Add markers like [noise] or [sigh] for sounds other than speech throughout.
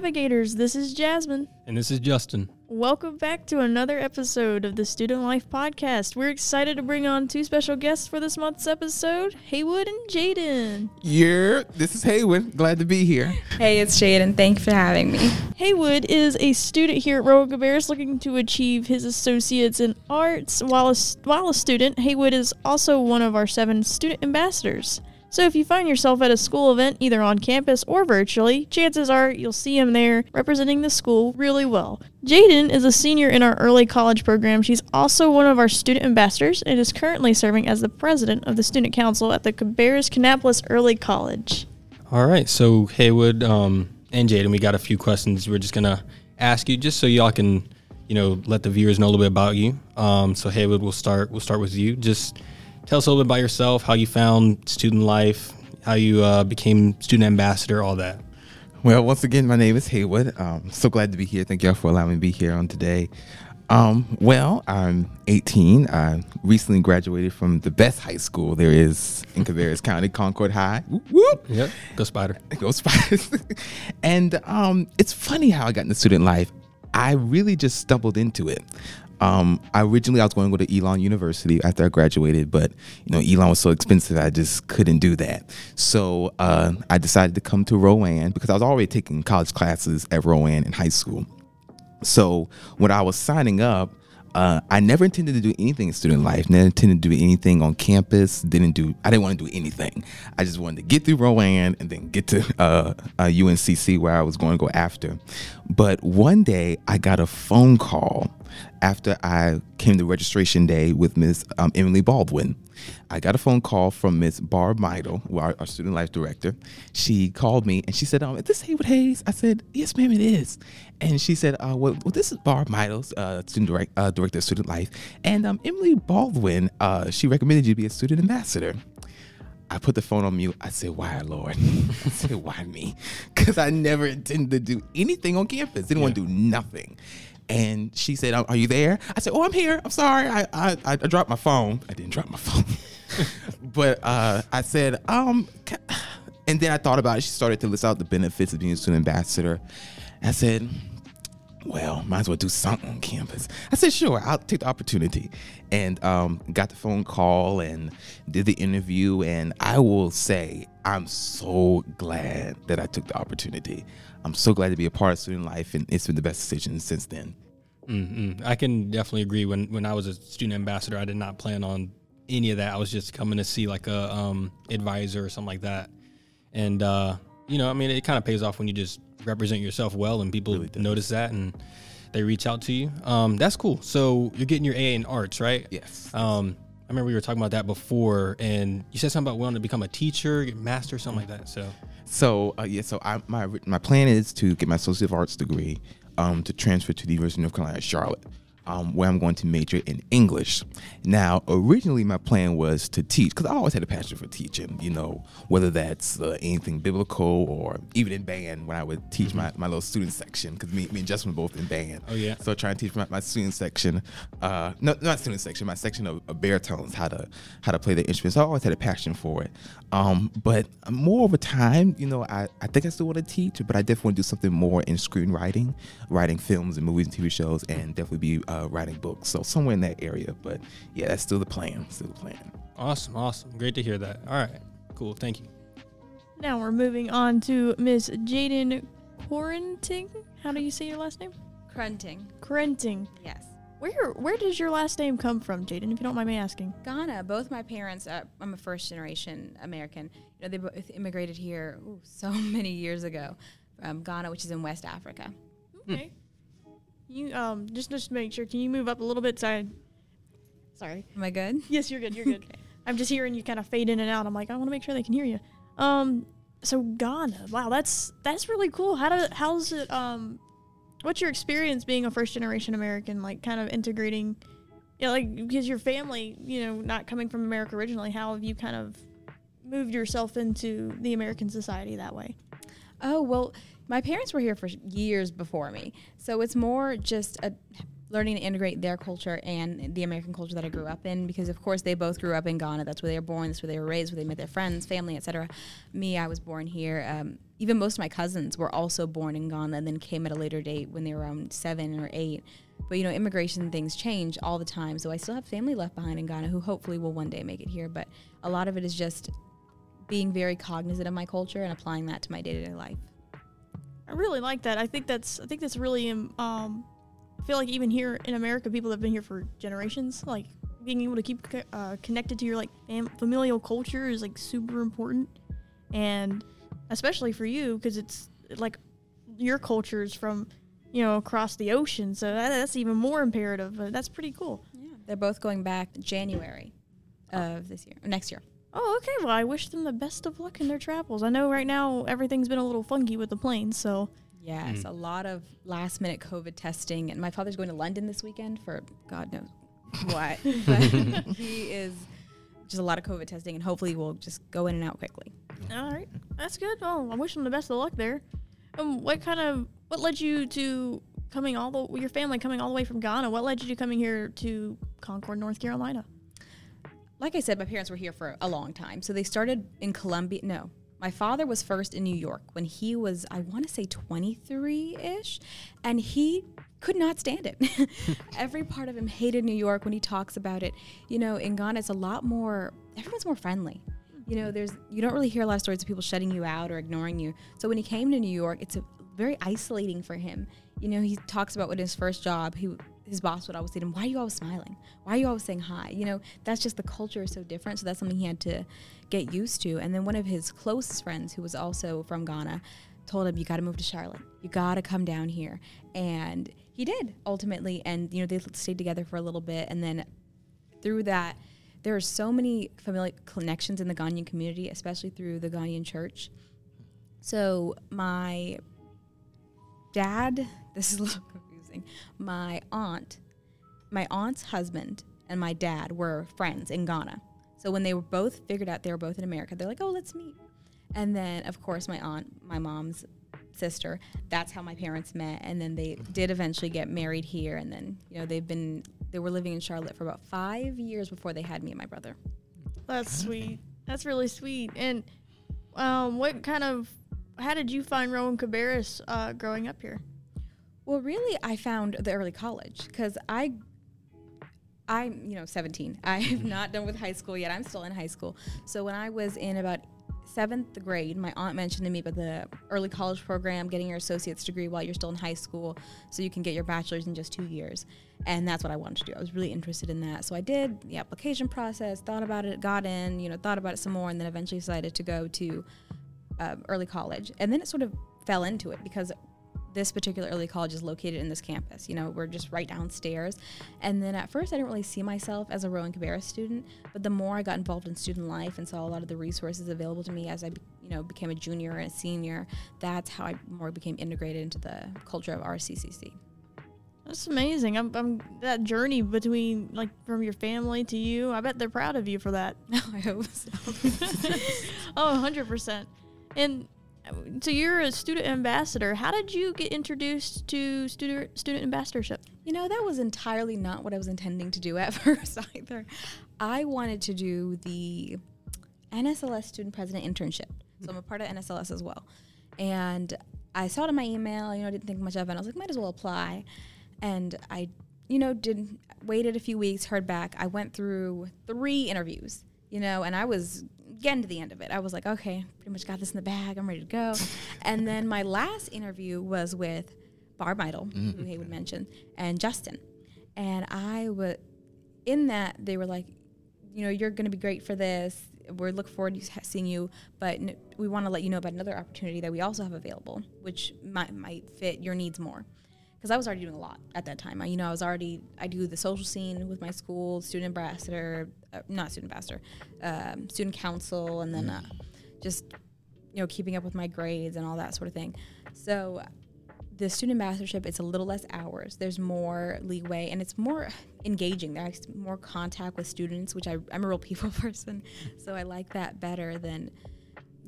navigators. This is Jasmine. And this is Justin. Welcome back to another episode of the Student Life Podcast. We're excited to bring on two special guests for this month's episode Haywood and Jadyn. Yeah, this is Haywood. Glad to be here. Hey, it's Jadyn. Thank you for having me. Haywood is a student here at Rowan Cabarrus looking to achieve his associates in arts. While a, while a student, Haywood is also one of our seven student ambassadors. So if you find yourself at a school event, either on campus or virtually, chances are you'll see him there representing the school really well. Jadyn is a senior in our early college program. She's also one of our student ambassadors and is currently serving as the president of the student council at the Cabarrus Kannapolis Early College. All right, so Haywood um, and Jadyn, we got a few questions. We're just gonna ask you just so y'all can, you know, let the viewers know a little bit about you. Um, so Haywood, we'll start. We'll start with you. Just tell us a little bit about yourself, how you found student life, how you uh, became student ambassador, all that. Well, once again, my name is Haywood. Um, so glad to be here. Thank y'all for allowing me to be here on today. Um, well, I'm 18. I recently graduated from the best high school there is in Cabarrus County, Concord High. Whoop, whoop. Yep, go Spider. Go Spiders. [laughs] and um, it's funny how I got into student life. I really just stumbled into it. Um, I originally I was going to go to Elon University after I graduated, but you know Elon was so expensive, I just couldn't do that. So uh, I decided to come to Rowan because I was already taking college classes at Rowan in high school. So when I was signing up, uh, I never intended to do anything in student life. Never intended to do anything on campus. Didn't do. I didn't want to do anything. I just wanted to get through Rowan and then get to uh, uh, UNCC where I was going to go after. But one day I got a phone call after I came to registration day with Miss um, Emily Baldwin. I got a phone call from Miss Barb Meidel, our, our, student life director. She called me and she said, um, "Is this Haywood Hayes?" I said, "Yes, ma'am, it is." And she said, uh, well, well, this is Barb Meidel, uh, student direct, uh, director of student life, and um, Emily Baldwin. Uh, she recommended you to be a student ambassador. I put the phone on mute. I said, "Why, Lord?" [laughs] I said, "Why me?" Because I never intended to do anything on campus. Didn't yeah. want to do nothing and she said, "Are you there?" I said, "Oh, I'm here. I'm sorry. I I, I dropped my phone. I didn't drop my phone, [laughs] but uh, I said, um." And then I thought about it. She started to list out the benefits of being a student ambassador. I said, well, might as well do something on campus. I said, sure, I'll take the opportunity. And um, got the phone call and did the interview. And I will say, I'm so glad that I took the opportunity. I'm so glad to be a part of student life, and it's been the best decision since then. Mm-hmm. I can definitely agree. When when I was a student ambassador, I did not plan on any of that. I was just coming to see like a um, advisor or something like that. And uh, you know, I mean, it kind of pays off when you just represent yourself well, and people really notice that and they reach out to you. Um, that's cool. So you're getting your A in arts, right? Yes. Um, I remember we were talking about that before, and you said something about wanting to become a teacher, get master, something like that. So, so uh, yeah, so I, my my plan is to get my associate of arts degree, um, to transfer to the University of North Carolina, Charlotte um, where I'm going to major in English. Now, originally, my plan was to teach because I always had a passion for teaching, you know, whether that's uh, anything biblical or even in band when I would teach mm-hmm. my, my little student section because me, me and Justin were both in band. Oh, yeah. So trying to teach my, my student section, uh, no, not student section, my section of, of baritones, how to how to play the instruments. So I always had a passion for it. Um, but more over time, you know, I, I think I still want to teach, but I definitely want to do something more in screenwriting, writing films and movies and TV shows, and definitely be uh, writing books. So somewhere in that area. But yeah, that's still the plan. Still the plan. Awesome, awesome. Great to hear that. All right, cool. Thank you. Now we're moving on to Miss Jadyn Quaranting. How do you say your last name? Crunting. Crenting. Yes. Where where does your last name come from, Jadyn? If you don't mind me asking. Ghana. Both my parents. Uh, I'm a first generation American. You know, they both immigrated here ooh, so [laughs] many years ago from Ghana, which is in West Africa. Okay. You um just just make sure. Can you move up a little bit? Sorry. Sorry. Am I good? Yes, you're good. You're good. [laughs] okay. I'm just hearing you kind of fade in and out. I'm like, I want to make sure they can hear you. Um, so Ghana. Wow, that's that's really cool. How do how's it um, what's your experience being a first generation American? Like, kind of integrating, you know, like because your family, you know, not coming from America originally. How have you kind of moved yourself into the American society that way? Oh well, my parents were here for years before me, so it's more just a learning to integrate their culture and the American culture that I grew up in because of course they both grew up in Ghana. That's where they were born. That's where they were raised. Where they met their friends, family, etc. Me, I was born here. Um, even most of my cousins were also born in Ghana and then came at a later date when they were around seven or eight. But you know, immigration things change all the time. So I still have family left behind in Ghana who hopefully will one day make it here. But a lot of it is just being very cognizant of my culture and applying that to my day to day life. I really like that. I think that's I think that's really um, um I feel like even here in America, people have been here for generations. Like being able to keep uh, connected to your like fam- familial culture is like super important, and especially for you because it's like your culture is from you know across the ocean, so that, that's even more imperative. But that's pretty cool. Yeah, they're both going back January of this year, next year. Oh, okay. Well, I wish them the best of luck in their travels. I know right now everything's been a little funky with the planes, so Yes, a lot of last minute COVID testing. And my father's going to London this weekend for God knows what. [laughs] but he is just a lot of COVID testing, and hopefully we'll just go in and out quickly. All right, that's good. Well, I wish them the best of luck there. Um, what kind of what led you to coming all the your family coming all the way from Ghana? What led you to coming here to Concord, North Carolina? Like I said, my parents were here for a long time. So they started in Columbia. No, my father was first in New York when he was, I want to say 23 ish, and he could not stand it. [laughs] Every part of him hated New York when he talks about it. You know, in Ghana, it's a lot more, everyone's more friendly. You know, there's, you don't really hear a lot of stories of people shutting you out or ignoring you. So when he came to New York, it's a, very isolating for him. You know, he talks about when his first job, he his boss would always say to him, "Why are you always smiling? Why are you always saying hi?" You know, that's just the culture is so different. So that's something he had to get used to. And then one of his closest friends, who was also from Ghana, told him, "You got to move to Charlotte. You got to come down here." And he did ultimately. And you know, they stayed together for a little bit, and then through that. There are so many familiar connections in the Ghanaian community, especially through the Ghanaian church. So my dad, [laughs] this is a little confusing. My aunt, my aunt's husband and my dad were friends in Ghana. So when they were both figured out they were both in America, they're like, "Oh, let's meet." And then of course my aunt, my mom's sister, that's how my parents met and then they did eventually get married here and then, you know, they've been they were living in Charlotte for about 5 years before they had me and my brother. That's sweet. That's really sweet. And um, what kind of how did you find Rowan Cabarrus uh, growing up here? Well, really, I found the early college because I, I'm you know 17. [laughs] I've not done with high school yet. I'm still in high school. So when I was in about seventh grade, my aunt mentioned to me about the early college program, getting your associate's degree while you're still in high school, so you can get your bachelor's in just two years. And that's what I wanted to do. I was really interested in that. So I did the application process, thought about it, got in, you know, thought about it some more, and then eventually decided to go to uh, early college. And then it sort of fell into it because this particular early college is located in this campus. You know, we're just right downstairs. And then at first, I didn't really see myself as a Rowan Cabarrus student, but the more I got involved in student life and saw a lot of the resources available to me as I, you know, became a junior and a senior, that's how I more became integrated into the culture of RCCC. That's amazing. I'm, I'm that journey between like from your family to you. I bet they're proud of you for that. [laughs] I hope so. [laughs] oh, 100%. And so you're a student ambassador. How did you get introduced to student student ambassadorship? You know, that was entirely not what I was intending to do at [laughs] first either. I wanted to do the NSLS student president internship. So I'm a part of NSLS as well. And I saw it in my email, you know, didn't think much of it. I was like, might as well apply. And I, you know, didn't waited a few weeks, heard back. I went through three interviews, you know, and I was getting to the end of it. I was like, okay, pretty much got this in the bag. I'm ready to go. and then my last interview was with Barb Meidel, mm-hmm. who Haywood mentioned, and Justin. And I was in that they were like, you know, you're going to be great for this. We're looking forward to seeing you, but n- we want to let you know about another opportunity that we also have available, which might, might fit your needs more. Because I was already doing a lot at that time. I, you know, I was already I do the social scene with my school, student ambassador, uh, not student ambassador, um, student council, and then uh, just you know keeping up with my grades and all that sort of thing. So the student ambassadorship it's a little less hours there's more leeway and it's more engaging there's more contact with students which I, i'm a real people [laughs] person so i like that better than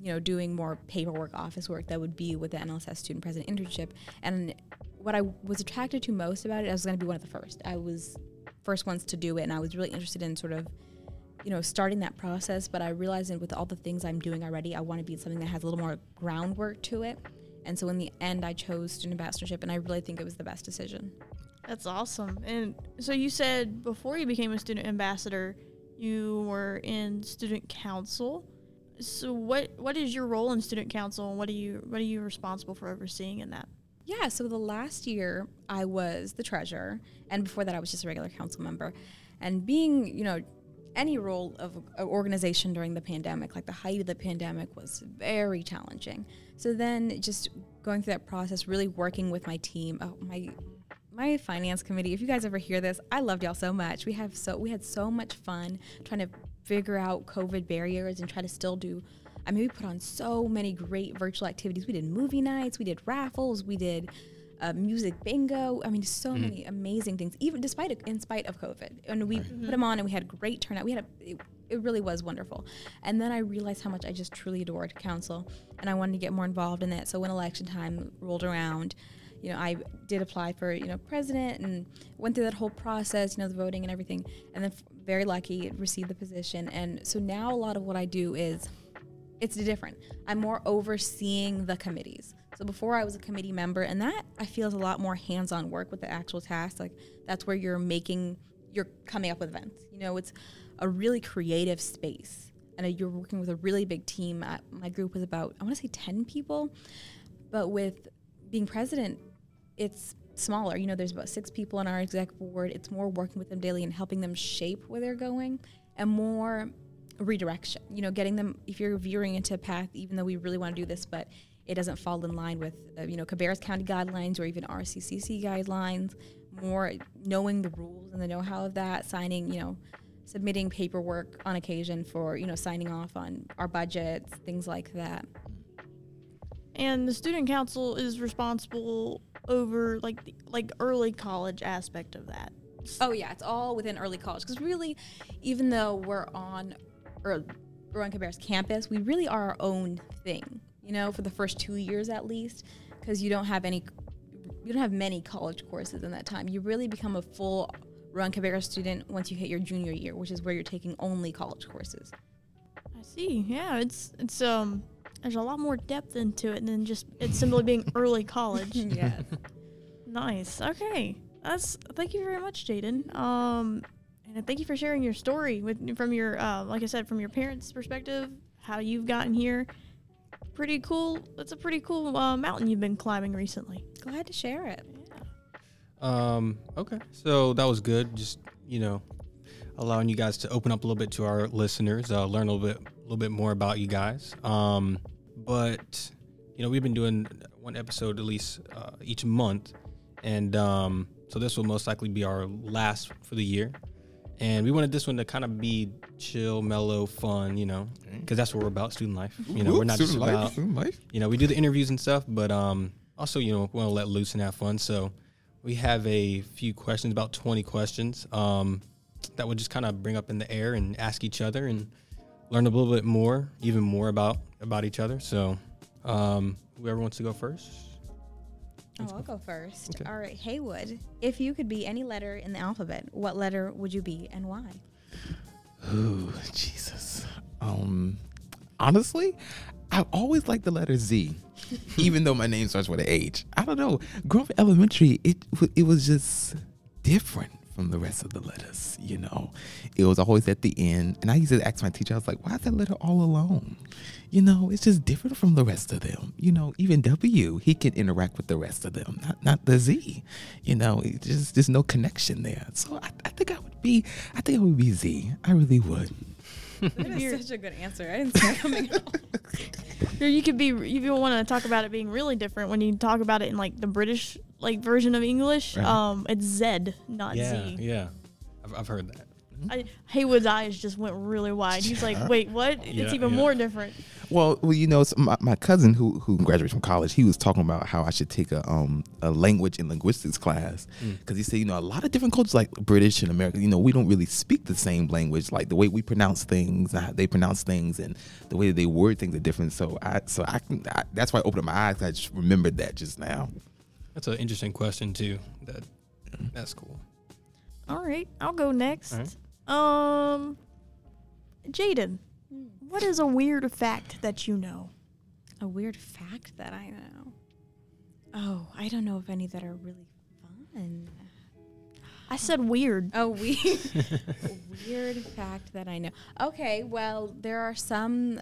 you know doing more paperwork office work that would be with the NSLS student president internship and what I was attracted to most about it, I was going to be one of the first. I was first ones to do it, and I was really interested in sort of, you know, starting that process. But I realized that with all the things I'm doing already, I want to be something that has a little more groundwork to it. And so in the end, I chose student ambassadorship, and I really think it was the best decision. That's awesome. And so you said before you became a student ambassador, you were in student council. So what what is your role in student council, and what are you what are you responsible for overseeing in that? Yeah, so the last year I was the treasurer, and before that I was just a regular council member. And being, you know, any role of an organization during the pandemic, like the height of the pandemic, was very challenging. So then just going through that process, really working with my team, oh, my my finance committee. If you guys ever hear this, I loved y'all so much. We have so we had so much fun trying to figure out COVID barriers and try to still do I mean, we put on so many great virtual activities. We did movie nights, we did raffles, we did uh, music bingo. I mean, so mm. many amazing things, even despite in spite of COVID. And we put them on, and we had great turnout. We had a, it, it, really was wonderful. And then I realized how much I just truly adored council, and I wanted to get more involved in that. So when election time rolled around, you know, I did apply for you know president and went through that whole process, you know, the voting and everything, and then f- very lucky received the position. And so now a lot of what I do is it's different. I'm more overseeing the committees. So before I was a committee member, and that I feel is a lot more hands-on work with the actual tasks. Like that's where you're making, you're coming up with events. You know, it's a really creative space, and you're working with a really big team. Uh, my group was about I want to say ten people, but with being president, it's smaller. You know, there's about six people on our exec board. It's more working with them daily and helping them shape where they're going, and more redirection. You know, getting them if you're veering into a path, even though we really want to do this, but it doesn't fall in line with uh, you know Cabarrus County guidelines or even RCCC guidelines. More knowing the rules and the know-how of that, signing you know, submitting paperwork on occasion for you know signing off on our budgets, things like that. And the student council is responsible over like the, like early college aspect of that. Oh yeah, it's all within early college because really, even though we're on or Rowan Cabarrus campus, we really are our own thing, you know, for the first two years at least, because you don't have any, you don't have many college courses in that time. You really become a full Rowan Cabarrus student once you hit your junior year, which is where you're taking only college courses. I see. Yeah, it's it's um there's a lot more depth into it than just it's simply being early [laughs] college. yeah. nice. Okay. That's thank you very much, Jadyn. Um and thank you for sharing your story with from your, uh, like I said, from your parents' perspective, how you've gotten here. Pretty cool. That's a pretty cool uh, mountain you've been climbing recently. Glad to share it. Yeah. Um. Okay. So that was good. Just you know, allowing you guys to open up a little bit to our listeners, uh, learn a little bit, a little bit more about you guys. Um. But you know, we've been doing one episode at least uh, each month, and um, so this will most likely be our last for the year and we wanted this one to kind of be chill, mellow, fun, you know, because that's what we're about, student life. You know, we're not just about, life. you know, we do the interviews and stuff, but um, also, you know, we want to let loose and have fun. So we have a few questions, about 20 questions, um, that would just kind of bring up in the air and ask each other and learn a little bit more, even more about about each other. So um, whoever wants to go first. Oh, I'll go first. Okay. All right, Haywood. If you could be any letter in the alphabet, what letter would you be and why? Ooh, Jesus. Um, honestly, I've always liked the letter Z, [laughs] even though my name starts with an H. I don't know. Growing up elementary, it it was just different from the rest of the letters. You know, it was always at the end, and I used to ask my teacher, I was like, "Why is that letter all alone?" You know, it's just different from the rest of them. You know, even W, he can interact with the rest of them, not not the Z. You know, just there's no connection there. So I, I think I would be, I think I would be Z. I really would. That is such a good answer. I didn't see it coming [laughs] Or you could be, you want to talk about it being really different when you talk about it in like the British like version of English. Right. Um, it's Z, not yeah, Z. Yeah, I've, I've heard that. I, Haywood's eyes just went really wide. He's like, "Wait, what? Yeah, it's even yeah. more different." Well, well, you know, my, my cousin who who graduated from college, he was talking about how I should take a um a language and linguistics class because mm. he said, you know, a lot of different cultures like British and American, you know, we don't really speak the same language. Like the way we pronounce things, how they pronounce things, and the way they word things are different. So I so I can I, that's why I opened my eyes. I just remembered that just now. That's an interesting question too. That that's cool. All right, I'll go next. All Um, Jadyn, what is a weird fact that you know? A weird fact that I know. Oh, I don't know of any that are really fun. I said weird. Oh, [laughs] weird. weird [laughs] fact that I know. Okay, well, there are some.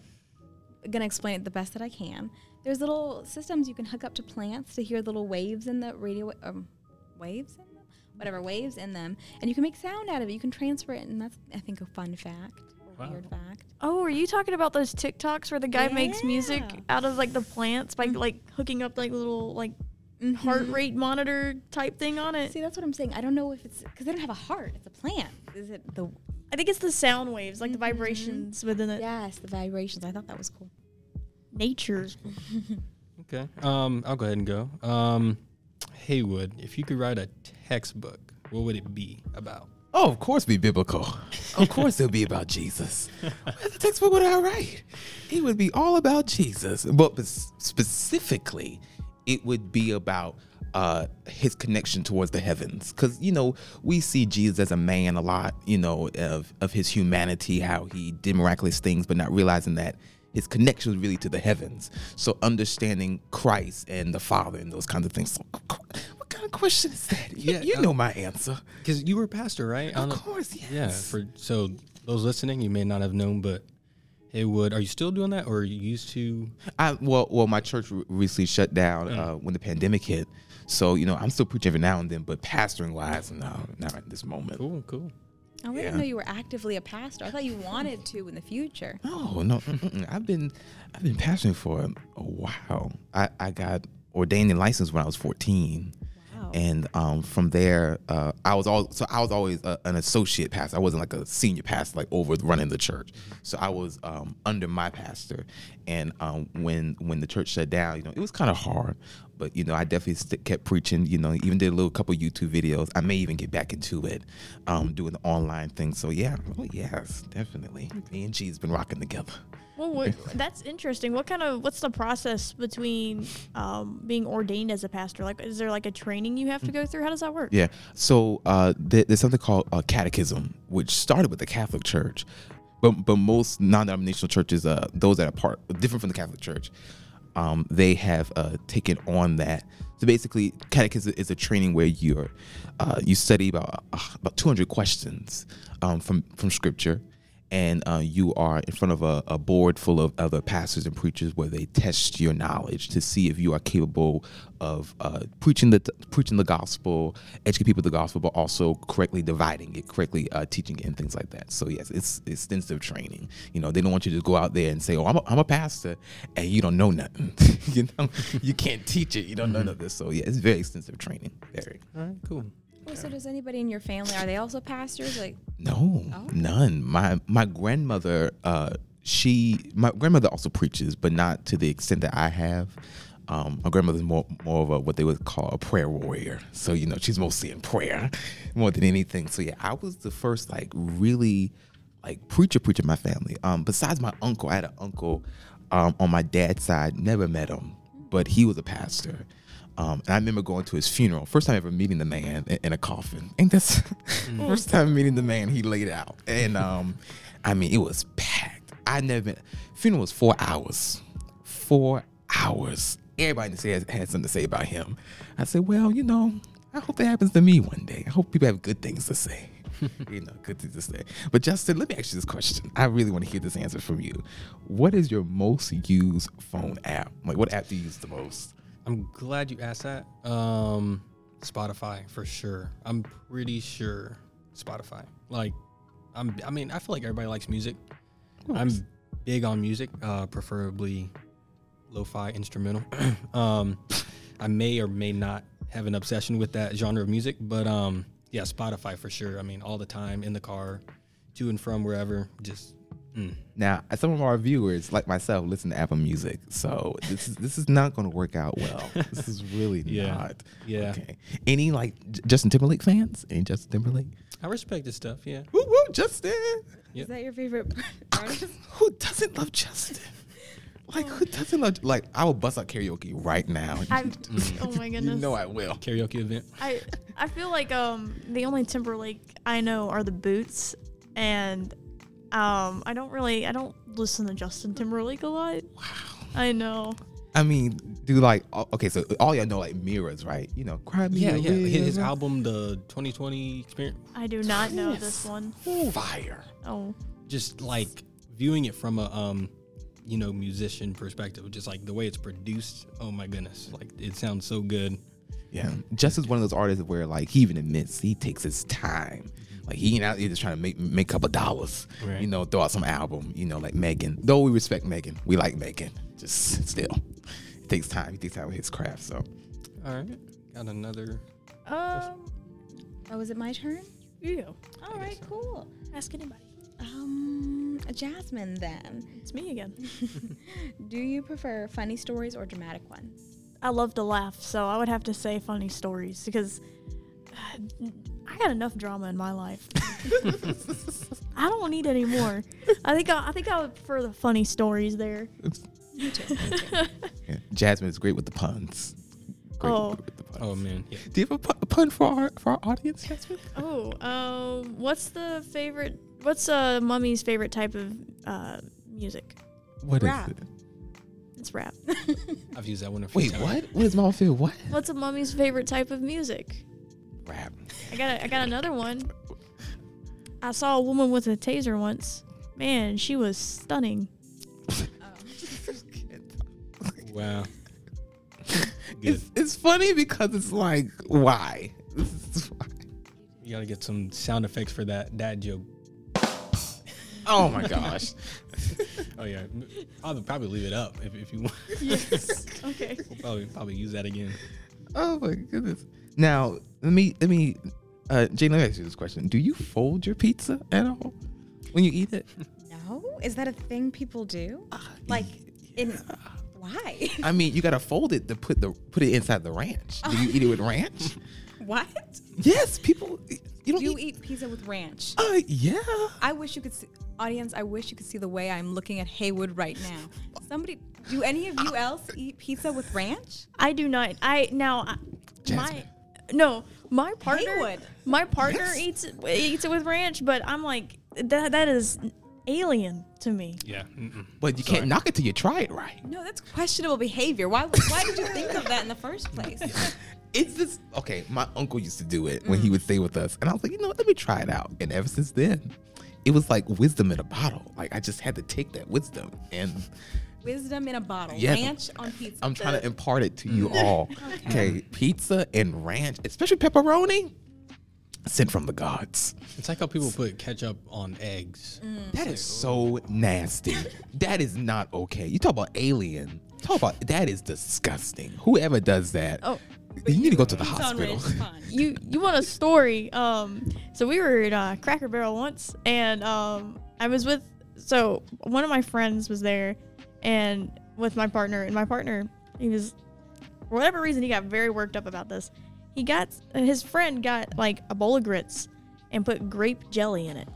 I'm gonna explain it the best that I can. There's little systems you can hook up to plants to hear little waves in the radio. Um, waves in whatever waves in them, and you can make sound out of it. You can transfer it, and that's I think a fun fact or Wow. weird fact. Oh, are you talking about those TikToks where the guy makes music out of like the plants by like hooking up like little like heart Mhm. rate monitor type thing on it? See, that's what I'm saying. I don't know if it's because they don't have a heart. It's a plant. Is it the I think it's the sound waves, like the Mhm. vibrations within it. yes the vibrations? I thought that was cool. Nature. Okay. Um, I'll go ahead and go. Um, Haywood, if you could write a textbook, what would it be about? Oh, of course, be biblical. Of [laughs] course, it'll be about Jesus. The textbook would I write? It would be all about Jesus, but specifically, it would be about uh, his connection towards the heavens. Because you know, we see Jesus as a man a lot. You know, of of his humanity, how he did miraculous things, but not realizing that his connection was really to the heavens. So understanding Christ and the Father and those kinds of things. So, kind of question is that? You- Yeah, you uh, know my answer. Because you were a pastor, right? Of course, yes. Yeah. For so those listening, you may not have known, but Haywood, are you still doing that, or are you used to? I well, well, my church recently shut down uh, when the pandemic hit. So you know, I'm still preaching every now and then, but pastoring wise, no, not at this moment. Cool, cool. I didn't know you were actively a pastor. I thought you wanted to in the future. No, no. I've been, I've been pastoring for a, a while. I, I got ordained and licensed when I was 14. Wow. And um, from there, uh, I was all so I was always a, an associate pastor. I wasn't like a senior pastor, like over running the church. So I was um, under my pastor. And um, when when the church shut down, you know, it was kind of hard. But you know, I definitely st- kept preaching. You know, even did a little couple YouTube videos. I may even get back into it, um, doing the online thing. So yeah, oh yes, definitely. Me and G's been rocking together. Well, what, that's interesting. What kind of what's the process between um, being ordained as a pastor? Like, is there like a training you have to go through? How does that work? Yeah. So uh, there, there's something called uh, catechism, which started with the Catholic Church, but but most non-denominational churches, uh, those that are part different from the Catholic Church, um, they have uh, taken on that. So basically, catechism is a training where you're uh, you study about uh, about 200 questions um, from from Scripture. And uh, you are in front of a, a board full of other pastors and preachers where they test your knowledge to see if you are capable of uh, preaching the preaching the gospel, educating people the gospel, but also correctly dividing it, correctly uh, teaching it, and things like that. So yes, it's extensive training. You know, they don't want you to go out there and say, "Oh, I'm a, I'm a pastor," and you don't know nothing. [laughs] you know, you can't teach it. You don't know none of this. So yeah, it's very extensive training. Very. All right, cool. Oh, so does anybody in your family are they also pastors? Like, No, none. My my grandmother, uh, she my grandmother also preaches, but not to the extent that I have. Um, my grandmother's more more of a what they would call a prayer warrior. So you know, she's mostly in prayer [laughs] more than anything. So yeah, I was the first like really like preacher preacher in my family. Um, besides my uncle, I had an uncle um, on my dad's side. Never met him, but he was a pastor. Um, and I remember going to his funeral. First time ever meeting the man in, in a coffin. Ain't that's [laughs] first time meeting the man he laid out. And um, I mean, it was packed. I never been. Funeral was four hours. Four hours. Everybody says had something to say about him. I said, well, you know, I hope that happens to me one day. I hope people have good things to say. [laughs] you know, good things to say. But Justin, let me ask you this question. I really want to hear this answer from you. What is your most used phone app? Like, what app do you use the most? I'm glad you asked that. Um, Spotify for sure. I'm pretty sure Spotify. Like, I'm. I mean, I feel like everybody likes music. I'm big on music, uh, preferably lo-fi instrumental. [clears throat] um, I may or may not have an obsession with that genre of music, but um, yeah, Spotify for sure. I mean, all the time in the car, to and from wherever. Just mm. Now, some of our viewers, like myself, listen to Apple Music, so this is this is not going to work out well. This is really [laughs] Yeah. not. Yeah. Okay. Any like J- Justin Timberlake fans? Any Justin Timberlake? I respect this stuff. Yeah. Woo woo, Justin. Yep. is that your favorite artist? [laughs] Who doesn't love Justin? [laughs] Like who doesn't love? Like I will bust out karaoke right now. I, oh my goodness! you know I will. Karaoke event. I I feel like um the only Timberlake I know are the Boots, and um I don't really I don't listen to Justin Timberlake a lot. Wow. I know. I mean, do like okay, so all y'all know like mirrors, right? You know, cry me Yeah, yeah. His, his album, the 2020 Experience, I do not know this one. fire. Oh, just like viewing it from a um, you know, musician perspective, just like the way it's produced. Oh my goodness, like it sounds so good. Yeah, Justin's one of those artists where like he even admits he takes his time. Like he ain't out here just trying to make make a couple dollars. Right. You know, throw out some album. You know, like Megan. Though we respect Megan, we like Megan. Just still, it takes time. He takes time with his craft. So All right, got another. um, Oh, was it my turn? you All right, cool. ask anybody. Um, Jasmine, then. It's me again. [laughs] [laughs] Do you prefer funny stories or dramatic ones? I love to laugh, so I would have to say funny stories because uh, I got enough drama in my life. I don't need any more. I think I, I think I would prefer the funny stories there. Me too. [laughs] yeah. Jasmine is great with the puns. Great Oh. with the puns. Oh man, yeah. Do you have a pu- a pun for our for our audience, Jasmine? Oh, um, what's the favorite? What's uh, mummy's favorite type of uh, music? What is Rap. it? It's rap. I've used that one a few Wait, times. what? What is Mama feel? What? What's a mummy's favorite type of music? Rap. I got I got another one. I saw a woman with a taser once. Man, she was stunning. [laughs] Wow. It's, it's funny because it's like, why? This is why. You gotta get some sound effects for that dad joke. Oh my gosh. [laughs] Oh yeah, I'll probably leave it up if, if you want. Yes. [laughs] okay. We'll probably probably use that again. oh my goodness. Now, let me, let me, uh, Jane, let me ask you this question. Do you fold your pizza at all when you eat it? [laughs] no? Is that a thing people do? Like, in why? I mean, you gotta fold it to put the put it inside the ranch. Do you eat it with ranch? [laughs] what? Yes, people. You don't You eat. eat pizza with ranch. Uh, yeah. I wish you could see, audience. I wish you could see the way I'm looking at Haywood right now. Somebody, do any of you else eat pizza with ranch? I do not. I now I, my no my partner Haywood. my partner Yes. eats it, eats it with ranch, but I'm like that that is alien to me. Yeah. Mm-mm. But you Sorry. can't knock it till you try it right. No, that's questionable behavior. Why? Why did you think of that in the first place? [laughs] It's just okay. My uncle used to do it when he mm. would stay with us, and I was like, you know, what, let me try it out. And ever since then, it was like wisdom in a bottle. Like I just had to take that wisdom, and Wisdom in a bottle. Yeah. Ranch on pizza. I'm trying to impart it to you all. [laughs] Okay, pizza and ranch, especially pepperoni, sent from the gods. It's like how people put ketchup on eggs. That is so nasty. that is not okay. You talk about alien. Talk about that is disgusting. Whoever does that, Oh, you need to go to the hospital. ranch is [laughs] fine. you you want a story? Um, so we were at uh, Cracker Barrel once, and um, I was with so one of my friends was there, and with my partner, and my partner he was for whatever reason he got very worked up about this. He got his friend got like a bowl of grits and put grape jelly in it,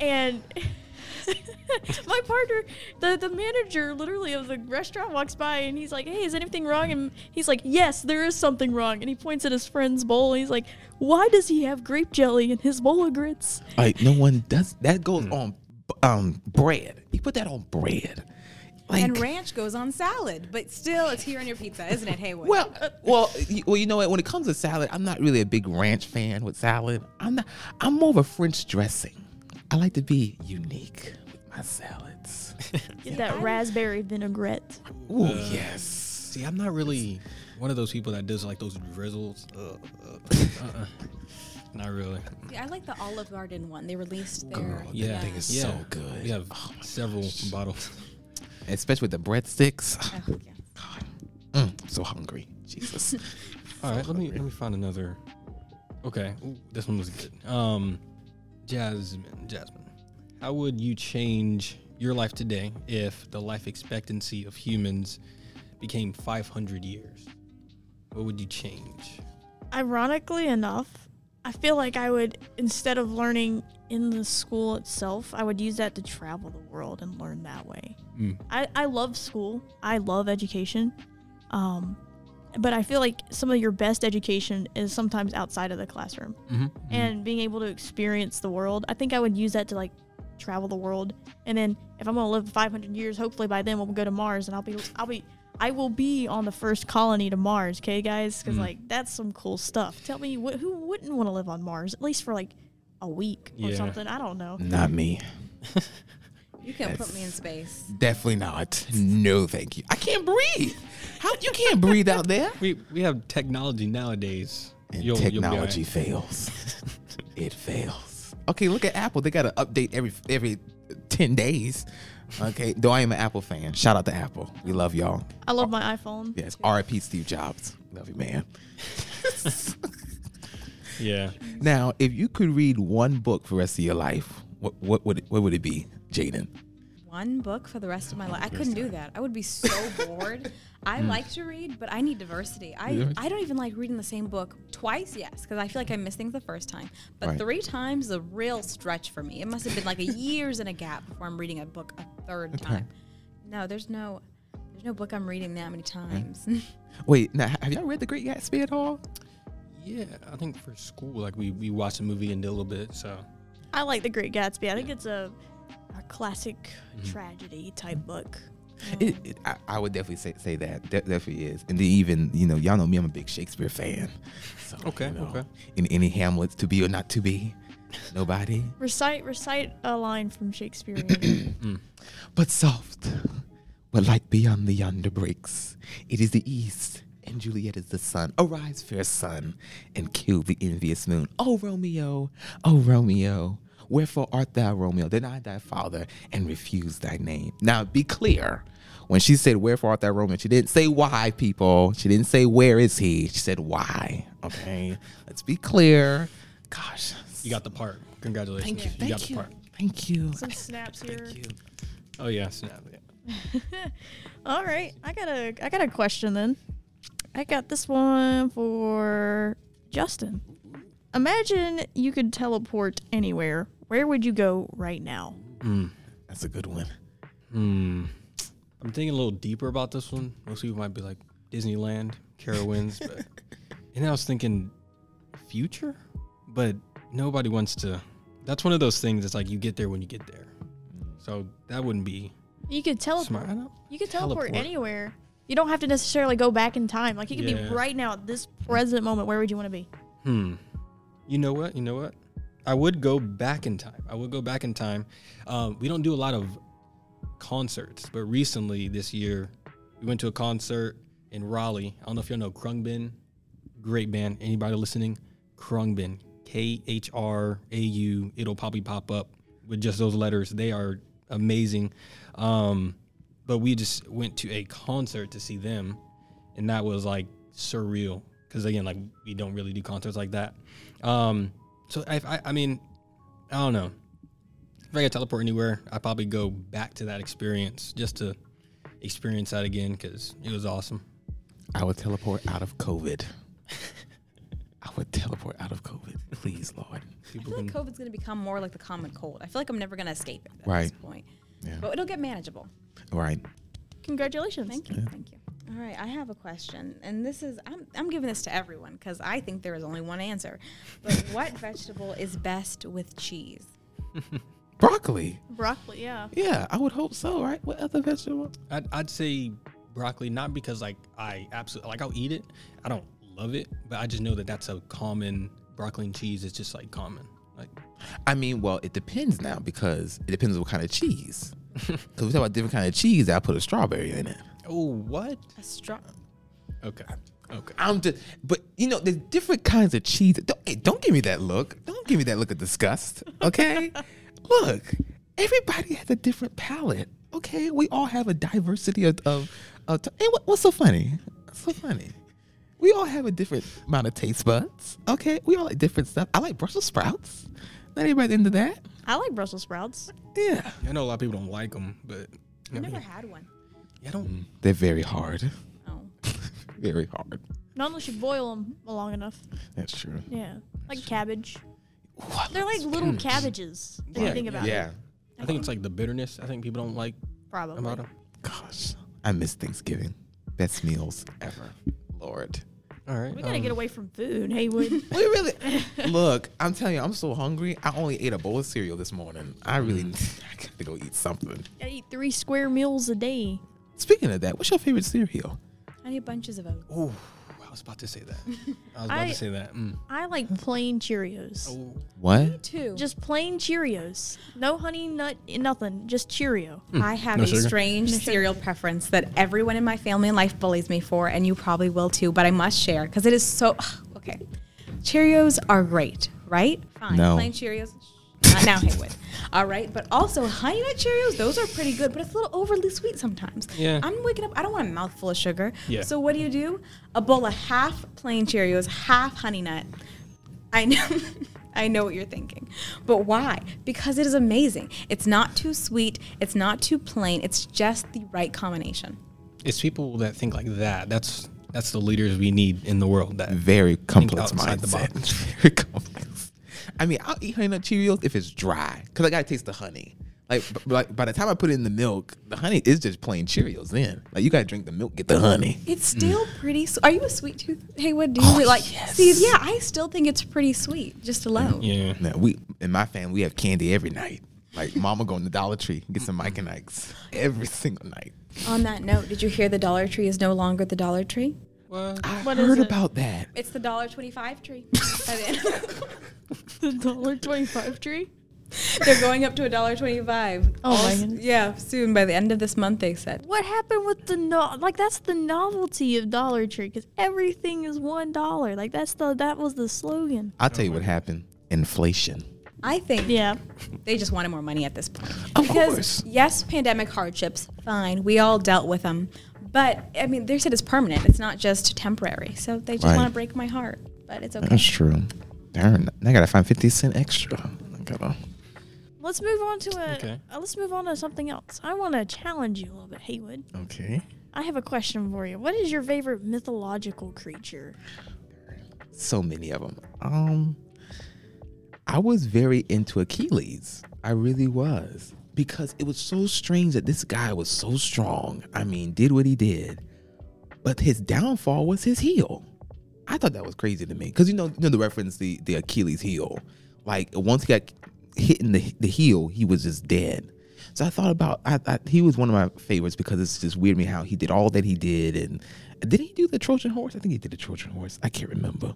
and. [laughs] my partner, the, the manager literally of the restaurant walks by and he's like, Hey, is anything wrong? And he's like, Yes, there is something wrong. And he points at his friend's bowl. And he's like, Why does he have grape jelly in his bowl of grits? Like no one does that goes on um bread. He put that on bread. Like and ranch goes on salad, but still, it's here on your pizza, isn't it, Haywood? well, uh, well, y- well, you know what? When it comes to salad, I'm not really a big ranch fan with salad. I'm not. I'm more of a French dressing. I like to be unique with my salads. [laughs] Get that raspberry vinaigrette. Oh Uh, yes. See, I'm not really one of those people that does like those drizzles. Uh, uh, uh-uh. Not really. See, I like the Olive Garden one. They released their. Girl, that Yeah, thing is yeah. so good. We have Oh several gosh. bottles. Especially with the breadsticks. Oh, [laughs] yeah. God, mm, I'm so hungry. Jesus. [laughs] All right, let me let me find another. Okay, Ooh, this one was good. Um, Jasmine, Jasmine, how would you change your life today if the life expectancy of humans became 500 years? What would you change? Ironically enough, I feel like I would instead of learning in the school itself, I would use that to travel the world and learn that way. Mm. I, I love school. I love education. Um, but I feel like some of your best education is sometimes outside of the classroom Mm-hmm. and being able to experience the world. I think I would use that to like travel the world. And then if I'm going to live 500 years, hopefully by then we'll go to Mars and I'll be I'll be I will be on the first colony to Mars, okay guys? Cuz Mm. like that's some cool stuff. Tell me wh- who wouldn't want to live on Mars at least for like a week or Yeah. something. I don't know. Not me. [laughs] You can't put me in space. Definitely not. No, thank you. I can't breathe. How you can't breathe out there? [laughs] We we have technology nowadays. And You'll- you'll be technology fails. [laughs] it fails. Okay, look at Apple. They got to update every every ten days. Okay, though I am an Apple fan. Shout out to Apple. We love y'all. I love my iPhone. Yes, R.I.P. Steve Jobs. Love you, man. [laughs] Yeah. Now, if you could read one book for the rest of your life, what what would it, what would it be, Jadyn? One book for the rest of my life. I couldn't do that. I would be so [laughs] bored. I hmm. like to read, but I need diversity. I, Yeah. I don't even like reading the same book twice, yes, because I feel like I missed things the first time. But Right. three times is a real stretch for me. It must have been like a [laughs] years and a gap before I'm reading a book a third Okay. time. No, there's no there's no book I'm reading that many times. [laughs] Wait, now have y'all read The Great Gatsby at all? Yeah. I think for school, like we we watched a movie and did a little bit. So I like The Great Gatsby. I think it's a a classic mm-hmm. tragedy type book. It, it, I, I would definitely say, say that. That definitely is. And then even, you know, y'all know me, I'm a big Shakespeare fan. So, Okay, you know, okay. In any Hamlets, to be or not to be, nobody. Recite recite a line from Shakespeare. [clears throat] Hmm. But soft, what light beyond the yonder breaks. It is the east, and Juliet is the sun. Arise, fair sun, and kill the envious moon. Oh, Romeo, oh, Romeo. Wherefore art thou, Romeo? Deny thy father and refuse thy name. Now, be clear. When she said, Wherefore art thou, Romeo? She didn't say why, people. She didn't say, Where is he? She said, Why. Okay? Let's be clear. Gosh. you got the part. Congratulations. Thank you. You Thank got you. the part. Thank you. Some snaps here. Thank you. Oh yeah. Snap. Yeah. [laughs] All right, I got a I got a question then. I got this one for Justin. Imagine you could teleport anywhere. Where would you go right now? That's a good one. Hmm. I'm thinking a little deeper about this one. Most people might be like Disneyland, Carowinds, but [laughs] and I was thinking future, but nobody wants to. That's one of those things. It's like you get there when you get there. So that wouldn't be You could teleport. smart. You could teleport, Teleport. anywhere. You don't have to necessarily go back in time. Like you could be right now at this present moment. Where would you want to be? Hmm. You know what? You know what? I would go back in time. I would go back in time. Um, we don't do a lot of concerts, but recently this year, we went to a concert in Raleigh. I don't know if y'all know Khruangbin. Great band. Anybody listening? Khruangbin. K H R A U. It'll probably pop up with just those letters. They are amazing. Um, but we just went to a concert to see them, and that was like surreal. Because again, like we don't really do concerts like that. Um, so I, I, I mean, I don't know. If I could teleport anywhere, I'd probably go back to that experience just to experience that again because it was awesome. I would teleport out of COVID. [laughs] I would teleport out of COVID. Please, Lord. I People feel like COVID's going to become more like the common cold. I feel like I'm never going to escape it at Right. this point. Yeah. But it'll get manageable. Right. Congratulations. Thank you. Thank you. All right, I have a question, and this is I'm I'm giving this to everyone because I think there is only one answer. But [laughs] what vegetable is best with cheese? Broccoli. Broccoli, yeah. Yeah, I would hope so, right? What other vegetable? I'd, I'd say broccoli, not because like I absolutely like I'll eat it. I don't love it, but I just know that that's a common broccoli and cheese is just like common. Like I mean, well, it depends now because it depends on what kind of cheese. [laughs] Because we talk about different kind of cheese, I put a strawberry in it. Oh what? A straw. Okay, okay. I'm just, but you know, there's different kinds of cheese. Don't, hey, don't give me that look. Don't give me that look of disgust. Okay, [laughs] look, everybody has a different palate. Okay, we all have a diversity of. of, of t- hey, what, what's so funny? What's so funny? We all have a different amount of taste buds. Okay, we all like different stuff. I like Brussels sprouts. Not everybody into that. I like Brussels sprouts. Yeah, I know a lot of people don't like them, but I I've never had one. Yeah, I don't. they're very hard. Oh, [laughs] Very hard. Not unless you boil them long enough. That's true. Yeah. Like cabbage. Ooh, I They're love like little cabbages. If you think about yeah. it. I think it's like the bitterness. I think people don't like Probably. about them. Gosh, I miss Thanksgiving. Best meals ever. Lord. All right. We gotta um, get away from food, Haywood. [laughs] We really [laughs] look. I'm telling you, I'm so hungry. I only ate a bowl of cereal this morning. I really, I got to go eat something. gotta eat three square meals a day. Speaking of that, what's your favorite cereal? I need bunches of oats. Oh, I was about to say that. [laughs] I was about I- to say that. Mm. I like plain Cheerios. Oh, What? too. Just plain Cheerios. No honey, nut, nothing. Just Cheerio. I have No a sugar? strange cereal preference that everyone in my family and life bullies me for, and you probably will too, but I must share because it is so. [sighs] Okay. Cheerios are great, right? Fine. No. Plain Cheerios. Not now, Haywood. All right. But also, Honey Nut Cheerios, those are pretty good, but it's a little overly sweet sometimes. Yeah. I'm waking up, I don't want a mouthful of sugar. Yeah. So what do you do? A bowl of half plain Cheerios, half Honey Nut. I know. [laughs] I know what you're thinking. But why? Because it is amazing. It's not too sweet, it's not too plain, it's just the right combination. it's people that think like that. That's that's the leaders we need in the world. That Very complex outside the mindset. box. [laughs] Very complex. I mean, I'll eat honey nut Cheerios if it's dry, cause I gotta taste the honey. Like, b- like by the time I put it in the milk, the honey is just plain Cheerios. Then, like, you gotta drink the milk, get the honey. It's still pretty. Su- Are you a sweet tooth, Haywood? Do you Oh, really like? yes. See, yeah, I still think it's pretty sweet, just alone. yeah. Now, we in my family we have candy every night. Like, Mama go in the Dollar Tree get some Mike and Ike's every single night. On that note, did you hear the Dollar Tree is no longer the Dollar Tree? Well, I What is heard it? about that. It's the Dollar Twenty-Five Tree. [laughs] [laughs] By [laughs] the dollar twenty-five tree. They're going up to a dollar twenty-five. Oh my All- goodness. Yeah, soon by the end of this month, they said. What happened with the no? Like that's the novelty of Dollar Tree because everything is one dollar. Like that's the that was the slogan. I'll tell you what happened. Inflation. I think Yeah. they just wanted more money at this point. Of because course. yes, pandemic hardships, fine, we all dealt with them. But I mean, they said it's permanent. It's not just temporary. So they just Right. want to break my heart. But it's okay. That's true. Darn, I gotta find fifty cent extra. I gotta. Let's move on to a. Okay. Uh, let's move on to something else. I want to challenge you a little bit, Haywood. Okay. I have a question for you. What is your favorite mythological creature? So many of them. Um, I was very into Achilles. I really was because it was so strange that this guy was so strong. I mean, did what he did, but his downfall was his heel. I thought that was crazy to me because you know, you know the reference the the Achilles heel. Like once he got hit in the the heel, he was just dead. So I thought about I, I he was one of my favorites because it's just weird to me how he did all that he did and did he do the Trojan horse? I think he did the Trojan horse. I can't remember,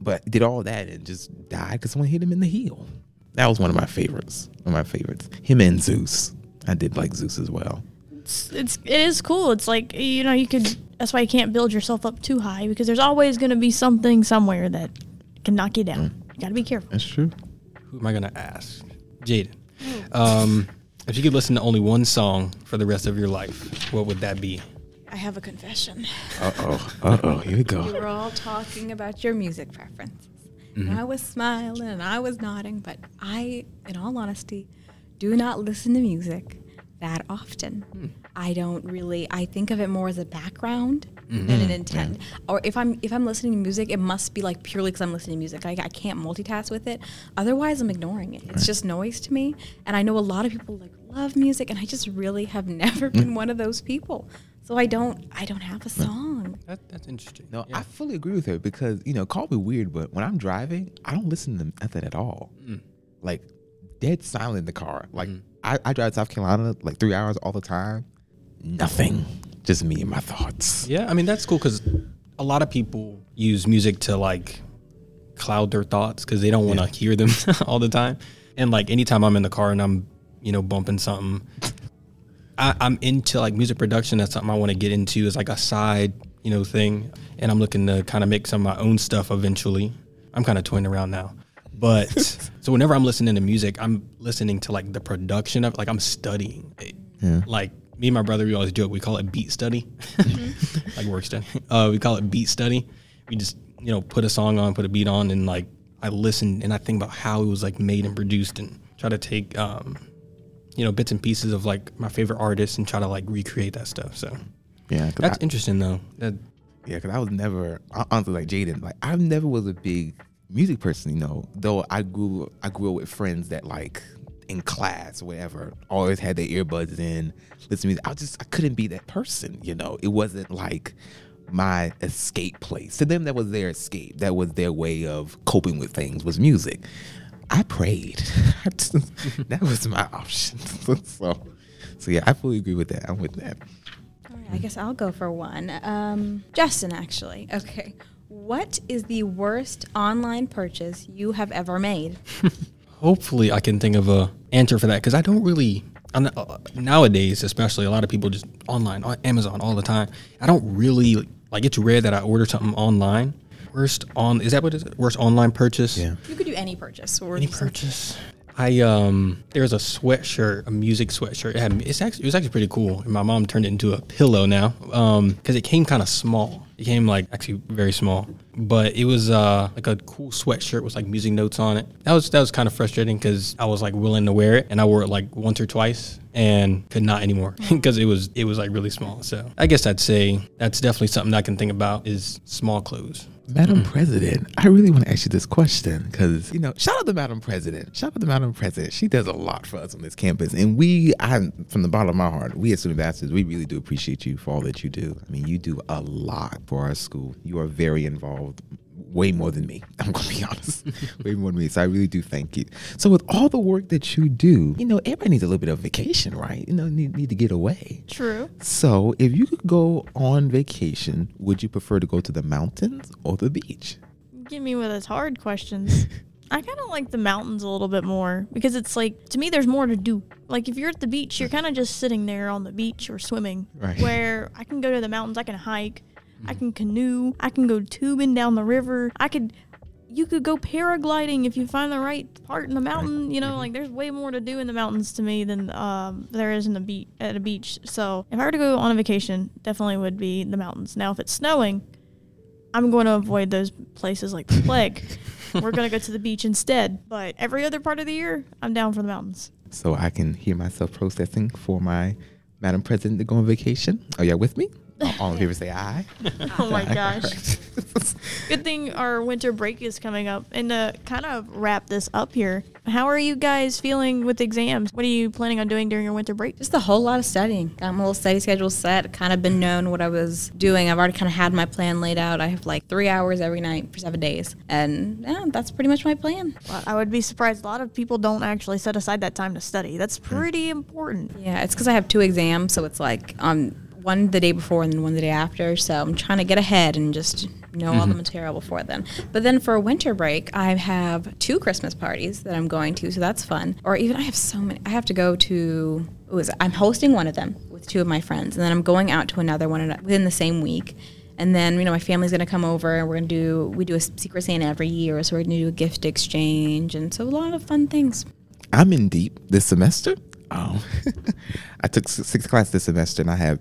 but did all that and just died because someone hit him in the heel. That was one of my favorites. One of my favorites. Him and Zeus. I did like Zeus as well. It's, it's it is cool. It's like you know you could. That's why you can't build yourself up too high because there's always going to be something somewhere that can knock you down. You got to be careful. That's true. who am I gonna ask? Jadyn. Um, if you could listen to only one song for the rest of your life, what would that be? I have a confession. Uh oh. Uh oh. Here we You go. were all talking about your music preferences. And I was smiling and I was nodding, but I, in all honesty, do not listen to music that often. Hmm. I don't really. I think of it more as a background mm-hmm. than an intent. Or if I'm if I'm listening to music, it must be like purely because I'm listening to music. I, I can't multitask with it. Otherwise, I'm ignoring it. It's just noise to me. And I know a lot of people like love music, and I just really have [laughs] never been hmm. one of those people. So I don't. I don't have a song. That, that's interesting. No, Yeah. I fully agree with her because you know, call me weird, but when I'm driving, I don't listen to nothing at all. Hmm. Like dead silent in the car. Like I, I drive to South Carolina like three hours all the time. Nothing, just me and my thoughts. Yeah, I mean that's cool because a lot of people use music to like cloud their thoughts because they don't want to hear them [laughs] all the time. And like anytime I'm in the car and I'm you know bumping something, I, I'm into like music production. That's something I want to get into as like a side you know thing. And I'm looking to kind of make some of my own stuff eventually. I'm kind of toying around now. But [laughs] so whenever I'm listening to music, I'm listening to like the production of like I'm studying. it. Yeah. Like me and my brother, we always joke we call it beat study, [laughs] like work study. Uh, we call it beat study. We just you know put a song on, put a beat on, and like I listen and I think about how it was like made and produced, and try to take um, you know bits and pieces of like my favorite artists and try to like recreate that stuff. So yeah, that's I, interesting though. That yeah, because I was never honestly like Jadyn. Like I never was a big music person, you know, though I grew I grew up with friends that like in class, whatever, always had their earbuds in, listen to music. I just I couldn't be that person, you know. It wasn't like my escape place. To them, that was their escape. That was their way of coping with things was music. I prayed. [laughs] [laughs] that was my option. [laughs] so, so yeah, I fully agree with that. I'm with that. All right, I guess I'll go for one. Um, Justin, actually. Okay. What is the worst online purchase you have ever made? [laughs] Hopefully, I can think of a answer for that because I don't really. I'm, uh, nowadays, especially, a lot of people just online on Amazon all the time. I don't really like. It's rare that I order something online. Worst on is that what it is? Worst online purchase? Yeah. You could do any purchase. Or Any purchase? I um there's a sweatshirt, a music sweatshirt. It had it's actually it was actually pretty cool. And my mom turned it into a pillow now. Um because it came kind of small. It came like actually very small. But it was uh like a cool sweatshirt with like music notes on it. That was that was kind of frustrating because I was like willing to wear it and I wore it like once or twice and could not anymore [laughs] because it was it was like really small. So I guess I'd say that's definitely something I can think about is small clothes. Madam President, I really want to ask you this question because, you know, shout out to Madam President. Shout out to Madam President. She does a lot for us on this campus. And we, I, from the bottom of my heart, we as student ambassadors, we really do appreciate you for all that you do. I mean, you do a lot for our school. You are very involved, way more than me. [laughs] I'm going to be honest, [laughs] way more than me. So I really do thank you. So with all the work that you do, you know, everybody needs a little bit of vacation, right? You know, need, need to get away. True. So, if you could go on vacation, would you prefer to go to the mountains or the beach? Give me with those hard questions. [laughs] I kind of like the mountains a little bit more because it's like to me there's more to do. Like if you're at the beach, you're kind of just sitting there on the beach or swimming. Right. Where I can go to the mountains, I can hike, I can canoe, I can go tubing down the river. I could you could go paragliding if you find the right part in the mountain. You know, like there's way more to do in the mountains to me than um, there is in the beach at a beach. So if I were to go on a vacation, definitely would be the mountains. Now if it's snowing, I'm going to avoid those places like the plague. [laughs] We're going to go to the beach instead. But every other part of the year, I'm down for the mountains. So I can hear myself processing for my Madam President to go on vacation. Are y'all with me? All- All in favor say aye. [laughs] Oh my gosh. [laughs] Good thing our winter break is coming up. And to kind of wrap this up here, how are you guys feeling with exams? What are you planning on doing during your winter break? Just a whole lot of studying. Got my little study schedule set. Kind of been known what I was doing. I've already kind of had my plan laid out. I have like three hours every night for seven days, and yeah, that's pretty much my plan. Well, I would be surprised. A lot of people don't actually set aside that time to study. That's pretty important. Yeah, it's because I have two exams, so it's like um one the day before and then one the day after. So I'm trying to get ahead and just know all the material before then. But then for a winter break, I have two Christmas parties that I'm going to, so that's fun. Or even I have so many. I have to go to. It was I'm hosting one of them with two of my friends, and then I'm going out to another one within the same week. And then you know my family's gonna come over, and we're gonna do we do a Secret Santa every year, so we're gonna do a gift exchange, and so a lot of fun things. I'm in deep this semester. Um, [laughs] I took s- six classes this semester and I have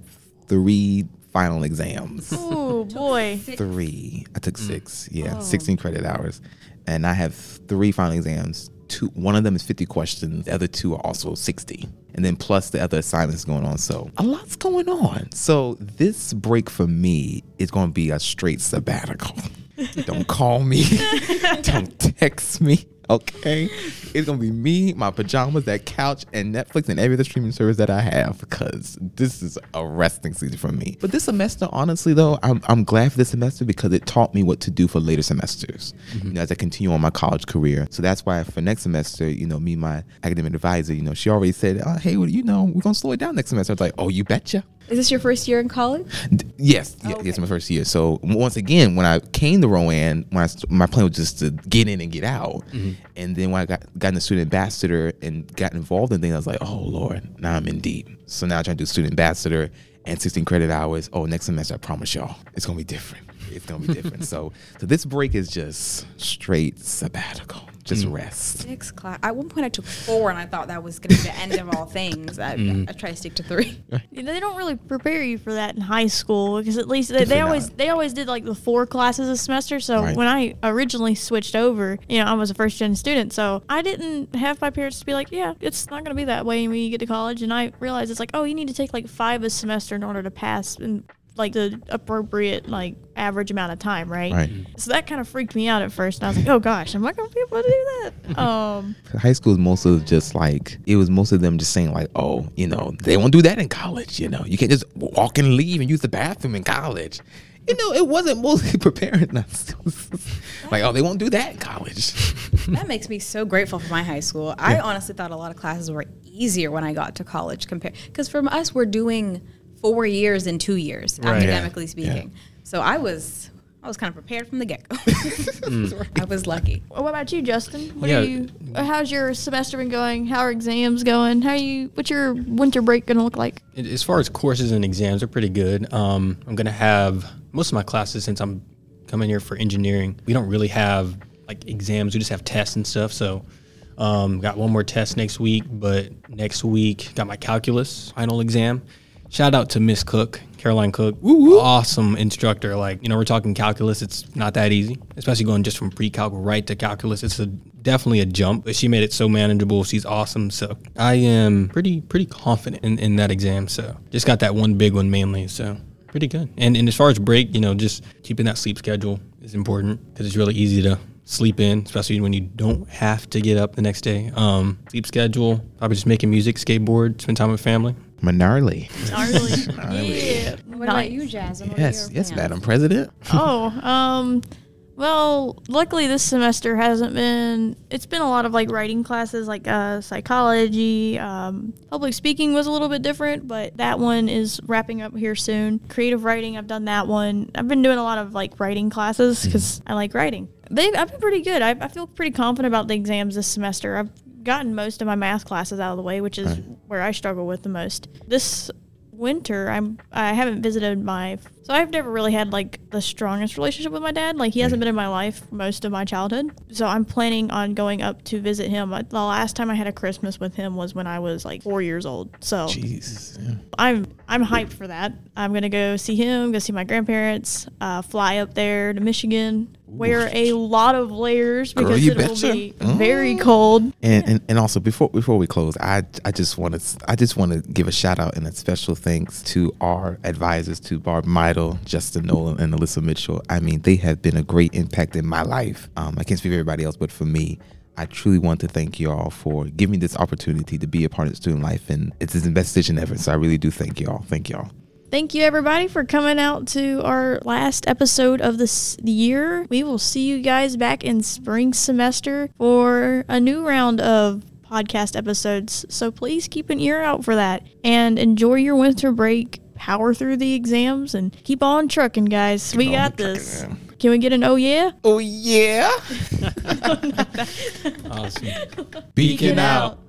three final exams. Oh boy. three. I took mm. six. Yeah, 16 credit hours. And I have three final exams. Two one of them is 50 questions. The other two are also 60. And then plus the other assignments going on. So a lot's going on. So this break for me is going to be a straight sabbatical. [laughs] Don't call me. [laughs] Don't text me. Okay. It's gonna be me, my pajamas, that couch, and Netflix and every other streaming service that I have because this is a resting season for me. But this semester, honestly though, I'm, I'm glad for this semester because it taught me what to do for later semesters. You know, as I continue on my college career. So that's why for next semester, you know, me, my academic advisor, you know, she already said, oh, hey, well, you know, we're gonna slow it down next semester. I was like, oh, you betcha. Is this your first year in college? D- Yes, yeah, oh, yes, my first year. So once again, when I came to Rowan, when I my plan was just to get in and get out, mm-hmm. and then when I got got in the student ambassador and got involved in things, I was like, oh lord, now I'm in deep. So now I'm trying to do student ambassador and 16 credit hours. Oh, next semester, I promise y'all, it's gonna be different. It's gonna be different. [laughs] so, so this break is just straight sabbatical, just mm. rest. Six class. At one point, I took four, and I thought that was going to be the end of all things. I, mm. I try to stick to three. [laughs] Yeah, They don't really prepare you for that in high school because at least they, they always they always did like the four classes a semester. So Right. when I originally switched over, you know, I was a first gen student, so I didn't have my parents to be like, yeah, it's not gonna be that way when you get to college. And I realized it's like, oh, you need to take like five a semester in order to pass. And like the appropriate like average amount of time, right? Right. So that kind of freaked me out at first, and I was like, "Oh gosh, am I gonna be able to do that?" [laughs] Um, High school is mostly just like it was most of them just saying like, oh, you know, they won't do that in college. You know, you can't just walk and leave and use the bathroom in college. You know, it wasn't mostly [laughs] preparing us. like, oh, they won't do that in college. that makes me so grateful for my high school. I honestly thought a lot of classes were easier when I got to college compared because from us we're doing four years in two years Right. academically Yeah. speaking. So I was I was kind of prepared from the get go. [laughs] Mm. [laughs] I was lucky. what about you, Justin? What Yeah. are you? How's your semester been going? How are exams going? How you? What's your winter break gonna look like? As far as courses and exams are pretty good. Um, I'm gonna have most of my classes since I'm coming here for engineering. We don't really have like exams. We just have tests and stuff. So, um, got one more test next week, but next week got my calculus final exam. Shout out to Miss Cook, Caroline Cook, awesome instructor. Like you know, we're talking calculus. It's not that easy, especially going just from pre-calc right to calculus. It's a definitely a jump, but she made it so manageable. She's awesome. So I am pretty pretty confident in, in that exam. So just got that one big one mainly. So pretty good. And and as far as break, you know, just keeping that sleep schedule is important because it's really easy to sleep in, especially when you don't have to get up the next day. Um, sleep schedule, probably just making music, skateboard, spend time with family. Manarly. [laughs] yeah. What about you, Jasmine? What are Yes, your yes, plans? Madam President. [laughs] oh, um, well, luckily this semester hasn't been. It's been a lot of like writing classes, like uh, psychology. Um, public speaking was a little bit different, but that one is wrapping up here soon. Creative writing, I've done that one. I've been doing a lot of like writing classes because I like writing. They, I've been pretty good. I, I feel pretty confident about the exams this semester. I've gotten most of my math classes out of the way, which is where I struggle with the most. This winter i'm i haven't visited my so i've never really had like the strongest relationship with my dad. Like he hasn't been in my life most of my childhood. So i'm planning on going up to visit him. Uh, the last time i had a christmas with him was when i was like four years old. So Jesus. Yeah. i'm i'm hyped for that. I'm gonna go see him go see my grandparents uh, fly up there to michigan wear a lot of layers Girl, because you it will betcha. be very cold And, and and also before before we close, I I just want to I just want to give a shout out and a special thanks to our advisors, to Barb Meidel, Justin Nolan, and Alyssa Mitchell. I mean, they have been a great impact in my life. Um, I can't speak for everybody else, but for me. I truly want to thank y'all for giving me this opportunity to be a part of student life, and it's the best decision ever. So I really do thank y'all. Thank y'all. Thank you, everybody, for coming out to our last episode of this year. We will see you guys back in spring semester for a new round of podcast episodes. So please keep an ear out for that and enjoy your winter break. Power through the exams and keep on trucking, guys. we got this. man. Can we get an oh yeah? Oh yeah. [laughs] [laughs] Awesome. Beacon out.